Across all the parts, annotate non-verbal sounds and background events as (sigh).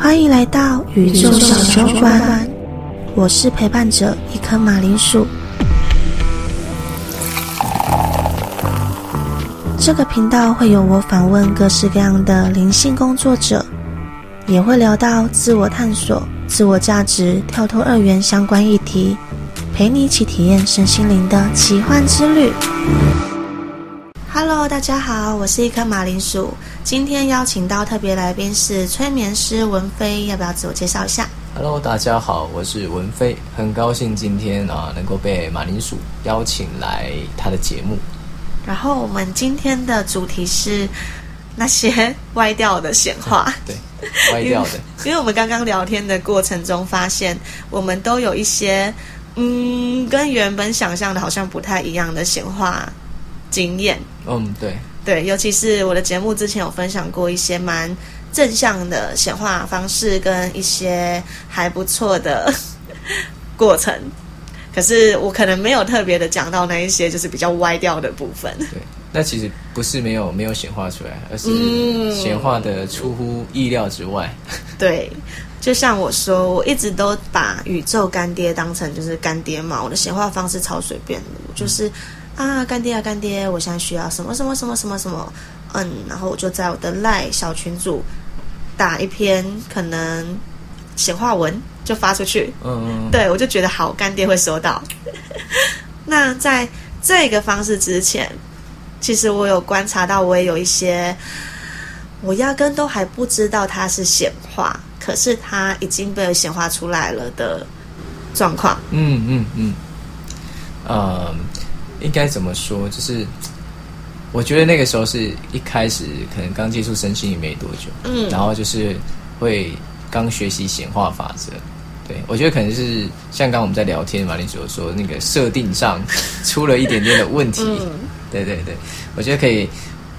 欢迎来到宇宙小酒馆，我是陪伴者一颗马铃薯。这个频道会有我访问各式各样的灵性工作者，也会聊到自我探索、自我价值、跳脱二元相关议题，陪你一起体验身心灵的奇幻之旅。Hello，大家好，我是一颗马铃薯。今天邀请到特别来宾是催眠师文飞，要不要自我介绍一下？Hello，大家好，我是文飞，很高兴今天啊能够被马铃薯邀请来他的节目。然后我们今天的主题是那些歪掉的闲话，(laughs) 对，歪掉的。因为我们刚刚聊天的过程中发现，我们都有一些嗯，跟原本想象的好像不太一样的闲话经验。嗯，对，对，尤其是我的节目之前有分享过一些蛮正向的显化方式，跟一些还不错的 (laughs) 过程。可是我可能没有特别的讲到那一些就是比较歪掉的部分。对，那其实不是没有没有显化出来，而是显化的出乎意料之外。(laughs) 对，就像我说，我一直都把宇宙干爹当成就是干爹嘛。我的显化方式超随便的，就是啊，干爹啊，干爹，我现在需要什么什么什么什么什么，嗯，然后我就在我的赖小群组打一篇可能显化文。就发出去，嗯，对我就觉得好干爹会收到。(laughs) 那在这个方式之前，其实我有观察到，我也有一些我压根都还不知道它是显化，可是它已经被显化出来了的状况。嗯嗯嗯，呃，应该怎么说？就是我觉得那个时候是一开始可能刚接触身心也没多久，嗯，然后就是会刚学习显化法则。对，我觉得可能是像刚我们在聊天，马丽所说那个设定上出了一点点的问题。对对对，我觉得可以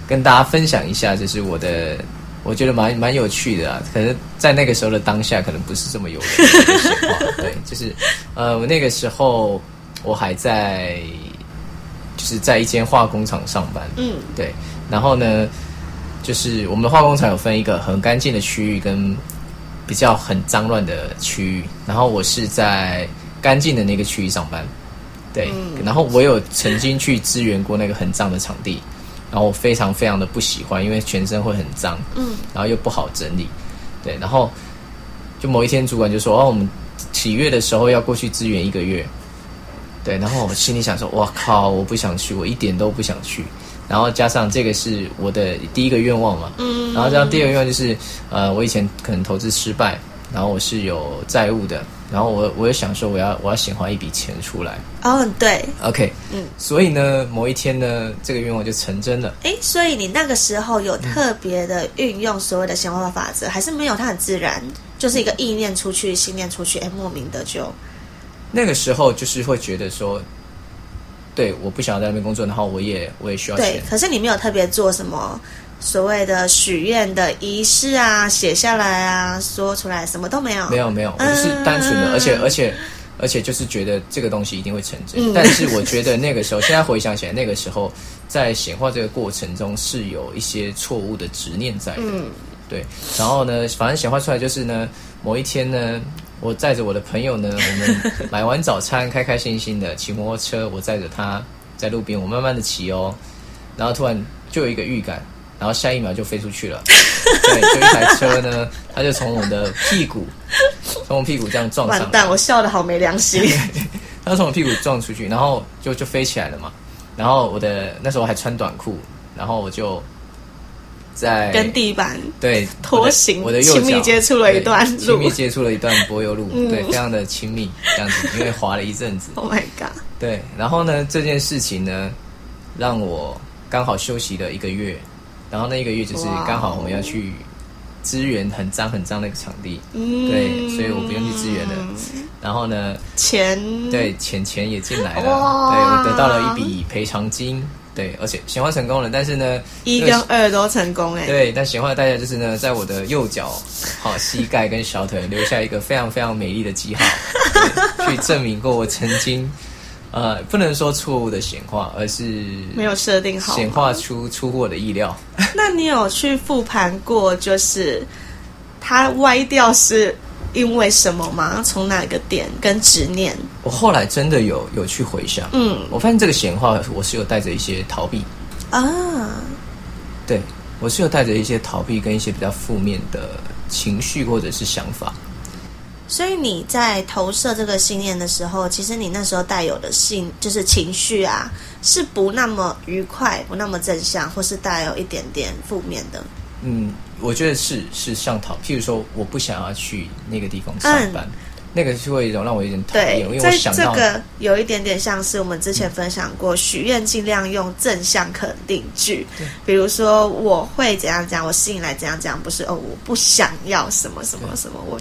跟大家分享一下，就是我的，我觉得蛮蛮有趣的啊。可能在那个时候的当下，可能不是这么有趣的。对，就是呃，我那个时候我还在，就是在一间化工厂上班。嗯，对。然后呢，就是我们的化工厂有分一个很干净的区域跟。比较很脏乱的区域，然后我是在干净的那个区域上班，对，然后我有曾经去支援过那个很脏的场地，然后我非常非常的不喜欢，因为全身会很脏，嗯，然后又不好整理，对，然后就某一天主管就说，哦，我们七月的时候要过去支援一个月，对，然后我心里想说，我靠，我不想去，我一点都不想去。然后加上这个是我的第一个愿望嘛，嗯，然后加上第二个愿望就是，呃，我以前可能投资失败，然后我是有债务的，然后我我也想说我要我要显化一笔钱出来。哦，对，OK，嗯，所以呢，某一天呢，这个愿望就成真了。哎，所以你那个时候有特别的运用所谓的显化法则，还是没有？它很自然，就是一个意念出去，信念出去，哎，莫名的就。那个时候就是会觉得说。对，我不想要在那边工作，然后我也我也需要钱。对，可是你没有特别做什么所谓的许愿的仪式啊，写下来啊，说出来，什么都没有。没有没有，我就是单纯的，而且而且而且就是觉得这个东西一定会成真。但是我觉得那个时候，现在回想起来，那个时候在显化这个过程中是有一些错误的执念在的。嗯，对。然后呢，反正显化出来就是呢，某一天呢。我载着我的朋友呢，(laughs) 我们买完早餐，开开心心的骑摩托车。我载着他在路边，我慢慢的骑哦，然后突然就有一个预感，然后下一秒就飞出去了。(laughs) 对，就一台车呢，他就从我的屁股，从我屁股这样撞上。完蛋，我笑的好没良心。(laughs) 他从我屁股撞出去，然后就就飞起来了嘛。然后我的那时候还穿短裤，然后我就。在跟地板对拖行，我的亲密接触了一段路，亲密接触了一段柏油路，对，非常的亲密这样子，因为滑了一阵子。Oh my god！对，然后呢，这件事情呢，让我刚好休息了一个月，然后那一个月就是刚好我们要去支援很脏很脏那个场地，对，所以我不用去支援了。然后呢，钱对钱钱也进来了，对我得到了一笔赔偿金。对，而且显化成功了，但是呢，一跟二都成功哎。对，但显化的代价就是呢，在我的右脚、好膝盖跟小腿留下一个非常非常美丽的记号，去证明过我曾经，呃，不能说错误的显化，而是没有设定好显化出出乎我的意料。那你有去复盘过，就是它歪掉是因为什么吗？从哪个点跟执念？我后来真的有有去回想，嗯我发现这个闲话我是有带着一些逃避，啊，对我是有带着一些逃避跟一些比较负面的情绪或者是想法。所以你在投射这个信念的时候，其实你那时候带有的信就是情绪啊，是不那么愉快、不那么正向，或是带有一点点负面的。嗯，我觉得是是上逃，譬如说我不想要去那个地方上班，那个是会一种让我有点讨厌，对因为，想到这个有一点点像是我们之前分享过，许愿尽量用正向肯定句，比如说我会怎样讲，我吸引来怎样讲，不是哦，我不想要什么什么什么，我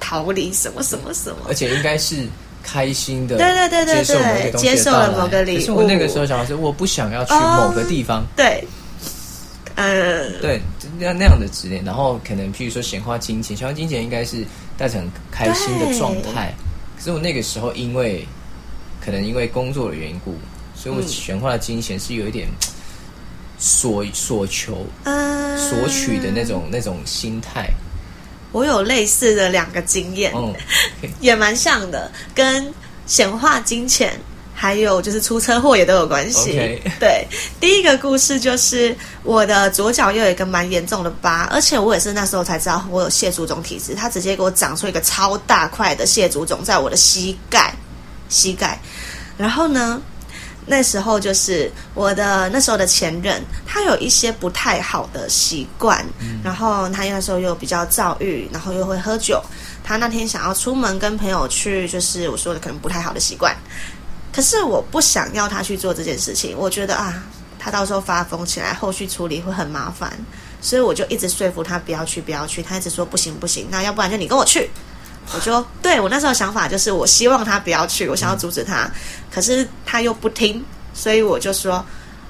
逃离什么什么什么。而。且应该是开心的，对对对对对接受了某个礼物可是我那个时候想的是，我不想要去某个地方，对，嗯，对，那那样的执念，然后可能譬如说显化金钱，显化金钱应该是带着很开心的状态。可是我那个时候因为可能因为工作的缘故，所以我嗯显化的金钱是有一点所所求、嗯，索取的那种那种心态。我有类似的两个经验，嗯，(laughs) 也蛮像的，跟显化金钱。还有就是出车祸也都有关系。对，第一个故事就是我的左脚又有一个蛮严重的疤，而且我也是那时候才知道我有蟹足肿体质，它直接给我长出一个超大块的蟹足肿在我的膝盖，膝盖。然后呢，那时候就是我的那时候的前任，他有一些不太好的习惯，然后他那时候又比较躁郁，然后又会喝酒。他那天想要出门跟朋友去，就是我说的可能不太好的习惯。可是我不想要他去做这件事情，我觉得啊，他到时候发疯起来，后续处理会很麻烦，所以我就一直说服他不要去，不要去。他一直说不行不行，那要不然就你跟我去。我就 (laughs) 对我那时候想法就是，我希望他不要去，我想要阻止他，可是他又不听，所以我就说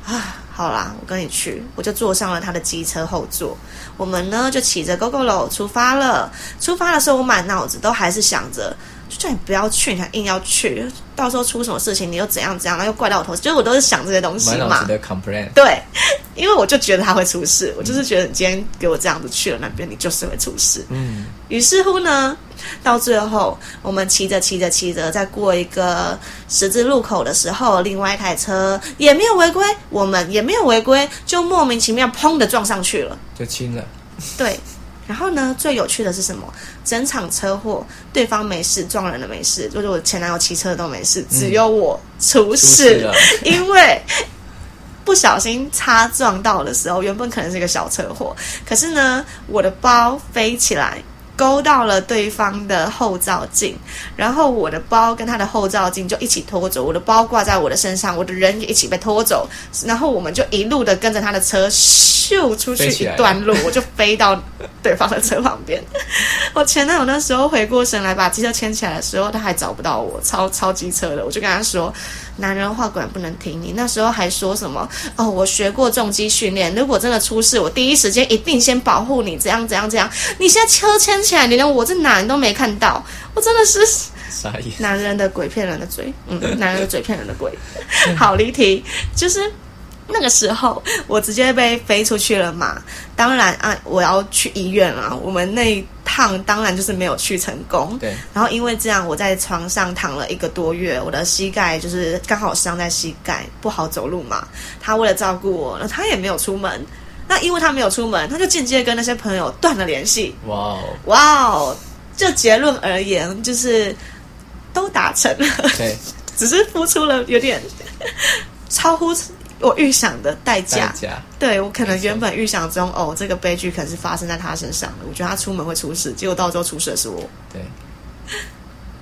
啊，好啦，我跟你去，我就坐上了他的机车后座，我们呢就骑着 GoGo 楼出发了。出发的时候，我满脑子都还是想着，就叫你不要去，你还硬要去，到时候出什么事情，你又怎样怎样，然后又怪到我头上，就是我都是想这些东西嘛。对，因为我就觉得他会出事，我就是觉得你今天给我这样子去了那边，你就是会出事。嗯，于是乎呢，到最后我们骑着骑着骑着，在过一个十字路口的时候，另外一台车也没有违规，我们也没有违规，就莫名其妙砰的撞上去了。就亲了。对，然后呢，最有趣的是什么？整场车祸，对方没事，撞人的没事，就是我前男友骑车都没事，只有我出出事，了 (laughs) 因为。不小心擦撞到的时候，原本可能是一个小车祸，可是呢，我的包飞起来，勾到了对方的后照镜，然后我的包跟他的后照镜就一起拖走，我的包挂在我的身上，我的人也一起被拖走，然后我们就一路的跟着他的车咻出去一段路，(laughs) 我就飞到对方的车旁边。我前男友那时候回过神来把机车牵起来的时候，他还找不到我，超超机车的，我就跟他说。男人话果然不能听。你那时候还说什么？哦，我学过重机训练，如果真的出事，我第一时间一定先保护你，怎样怎样怎样。你现在车牵起来，你连我这哪人都没看到，我真的是。男人的鬼骗人的嘴，嗯，男人的嘴骗人的鬼。(laughs) 好离题，就是那个时候我直接被飞出去了嘛。当然啊，我要去医院啊。我们那一趟当然就是没有去成功。对，然后因为这样，我在床上躺了一个多月，我的膝盖就是刚好伤在膝盖，不好走路嘛。他为了照顾我，那他也没有出门。那因为他没有出门，他就间接跟那些朋友断了联系。哇哦，哇哦！就结论而言，就是都达成了，对，(laughs) 只是付出了有点超乎我预想的代代价。价。对我可能原本预想中，哦，这个悲剧可能是发生在他身上的。我觉得他出门会出事，结果到时候出事的是我。对，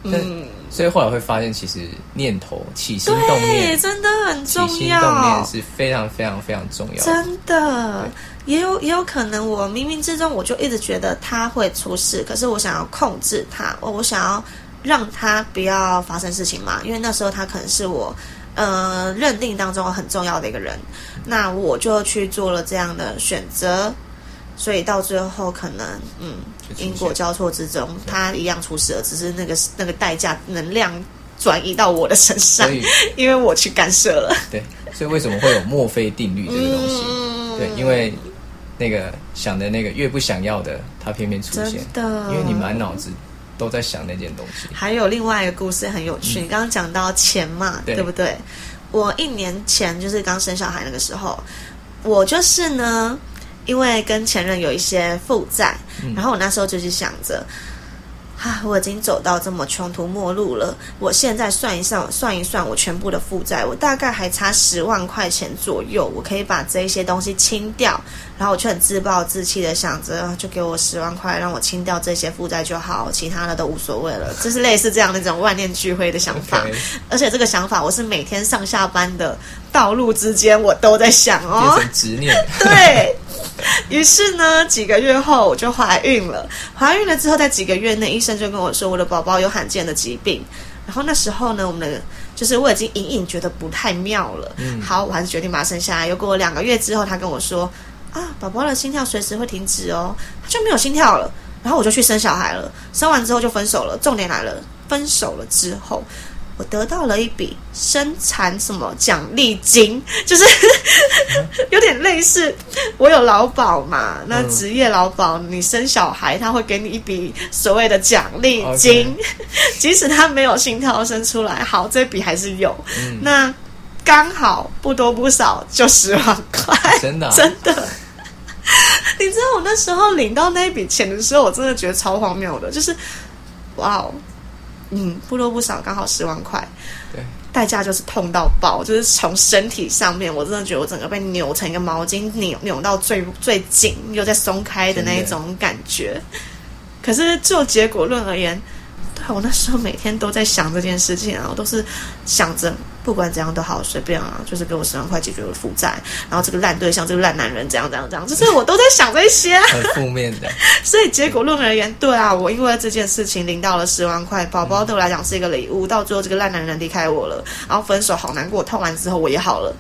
嗯，所以后来会发现，其实念头、起心动对，念、真的很起重心动念要，是非常非常非常重要的。真的。也有也有可能，我冥冥之中我就一直觉得他会出事，可是我想要控制他，我我想要让他不要发生事情嘛，因为那时候他可能是我呃认定当中很重要的一个人，那我就去做了这样的选择，所以到最后可能嗯因果交错之中，他一样出事了，只是那个那个代价能量转移到我的身上 (laughs) 因为我去干涉了。对，所以为什么会有墨菲定律这个东西？嗯。对，因为那个想的那个越不想要的，它偏偏出现。因为你满脑子都在想那件东西。还有另外一个故事很有趣，你刚刚讲到钱嘛，嗯对对不对？我一年前就是刚生小孩那个时候，我就是呢，因为跟前任有一些负债，嗯然后我那时候就是想着。啊，我已经走到这么穷途末路了。我现在算一算，算一算我全部的负债，我大概还差十万块钱左右，我可以把这一些东西清掉。然后我却很自暴自弃的想着，啊就给我十万块，让我清掉这些负债就好，其他的都无所谓了。就是类似这样的一种万念俱灰的想法。而且这个想法，我是每天上下班的道路之间，我都在想变哦。成执念。(laughs) 对 (laughs) 于是呢，几个月后我就怀孕了。怀孕了之后，在几个月内，医生就跟我说，我的宝宝有罕见的疾病。然后那时候呢，我们的就是我已经隐隐觉得不太妙了。嗯好，我还是决定把它生下来。又过了两个月之后，他跟我说啊，宝宝的心跳随时会停止哦，他就没有心跳了。然后我就去生小孩了，生完之后就分手了。重点来了，分手了之后，我得到了一笔生产什么奖励金，就是 (laughs) 有点类似我有劳保嘛，那嗯职业劳保，你生小孩他会给你一笔所谓的奖励金，(laughs) 即使他没有心跳生出来，好，这笔还是有。嗯，那刚好不多不少，就十万块，(laughs) 真的啊真的。你知道我那时候领到那一笔钱的时候，我真的觉得超荒谬的，就是哇哦，嗯，不多不少，刚好十万块。对，代价就是痛到爆，就是从身体上面，我真的觉得我整个被扭成一个毛巾，扭扭到最最紧，又在松开的那一种感觉。可是就结果论而言，对我那时候每天都在想这件事情然后都是想着不管怎样都好，随便啊，就是给我十万块解决我的负债，然后这个烂对象，这个烂男人怎样怎样怎样，就是我都在想这些。很负面的。(laughs) 所以结果论而言，对啊，我因为这件事情领到了十万块，宝宝对我来讲是一个礼物。到最后，这个烂男人离开我了，然后分手好难过，痛完之后我也好了。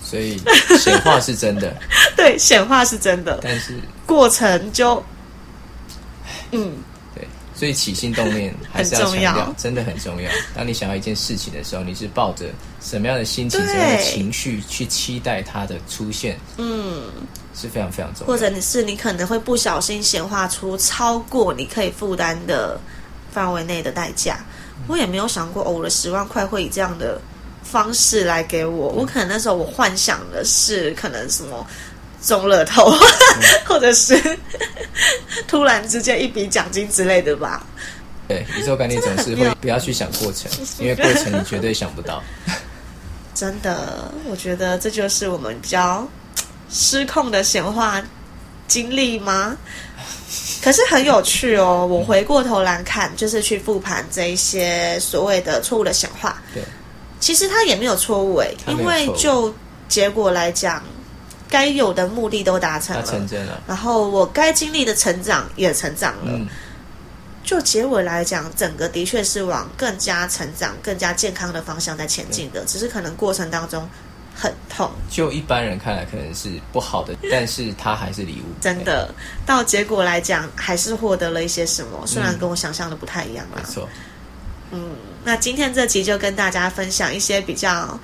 所以显化是真的，(laughs) 对，显化是真的，但是过程就，嗯，对，所以起心动念还是要强很重要调，真的很重要。当你想要一件事情的时候，你是抱着什么样的心情、什么样的情绪去期待它的出现，嗯，是非常非常重要。或者你是你可能会不小心显化出超过你可以负担的范围内的代价。我也没有想过，哦，我的十万块会以这样的方式来给我。我可能那时候我幻想的是可能什么中乐透，(laughs) 或者是 (laughs) 突然之间一笔奖金之类的吧。对，宇宙概念总是会不要去想过程，(laughs) 因为过程你绝对想不到。真的，我觉得这就是我们比较失控的显化经历吗？可是很有趣哦。我回过头来看，就是去复盘这一些所谓的错误的显化，对，其实它也没有错误诶，因为就结果来讲，该有的目的都达成了，成真了。然后我该经历的成长也成长了。嗯，就结尾来讲，整个的确是往更加成长、更加健康的方向在前进的，只是可能过程当中很痛，就一般人看来可能是不好的，(laughs) 但是它还是礼物。真的。到结果来讲，还是获得了一些什么，虽然跟我想象的不太一样啦没。错。嗯，那今天这集就跟大家分享一些比较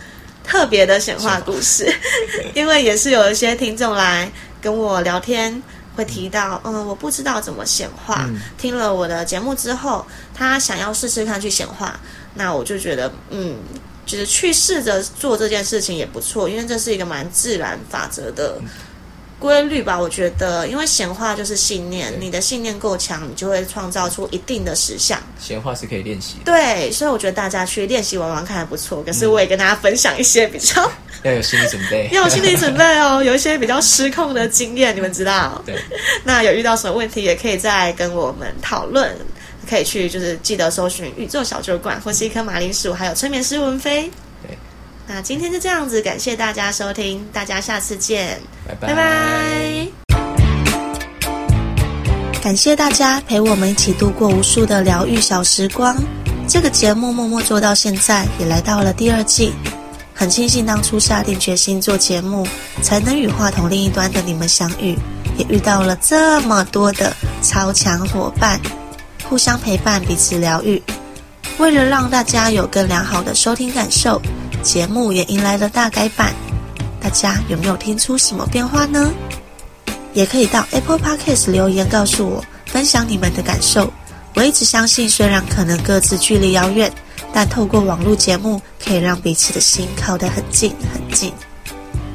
特别的显化故事，(laughs) 因为也是有一些听众来跟我聊天。会提到，嗯，我不知道怎么显化。嗯听了我的节目之后，他想要试试看去显化，那我就觉得，嗯，就是去试着做这件事情也不错，因为这是一个蛮自然法则的规律吧。我觉得，因为显化就是信念，你的信念够强，你就会创造出一定的实相。闲话是可以练习的，对，所以我觉得大家去练习玩玩看还不错。可是我也跟大家分享一些比较 (laughs) 要有心理准备。(laughs) 要有心理准备哦，有一些比较失控的经验，你们知道。(laughs) 对，那有遇到什么问题，也可以再跟我们讨论。可以去就是记得搜寻宇宙小酒馆，或是一颗马铃薯，还有催眠师文飞。对，那今天就这样子，感谢大家收听，大家下次见，拜拜。感谢大家陪我们一起度过无数的疗愈小时光。这个节目默默做到现在，也来到了第二季。很庆幸当初下定决心做节目，才能与话筒另一端的你们相遇，也遇到了这么多的超强伙伴，互相陪伴，彼此疗愈。为了让大家有更良好的收听感受，节目也迎来了大改版。大家有没有听出什么变化呢？也可以到 Apple Podcast 留言告诉我，分享你们的感受。我一直相信，虽然可能各自距离遥远，但透过网络节目，可以让彼此的心靠得很近很近。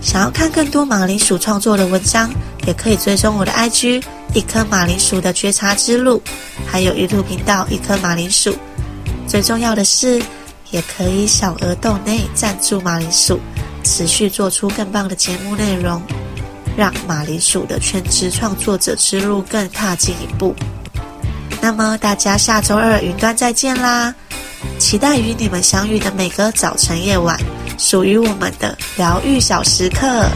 想要看更多马铃薯创作的文章，也可以追踪我的 IG 一颗马铃薯的觉察之路，还有 YouTube 频道一颗马铃薯。最重要的是，也可以小额豆内赞助马铃薯，持续做出更棒的节目内容，让马铃薯的全职创作者之路更踏进一步。那么大家下周二云端再见啦！期待与你们相遇的每个早晨夜晚。属于我们的疗愈小时刻。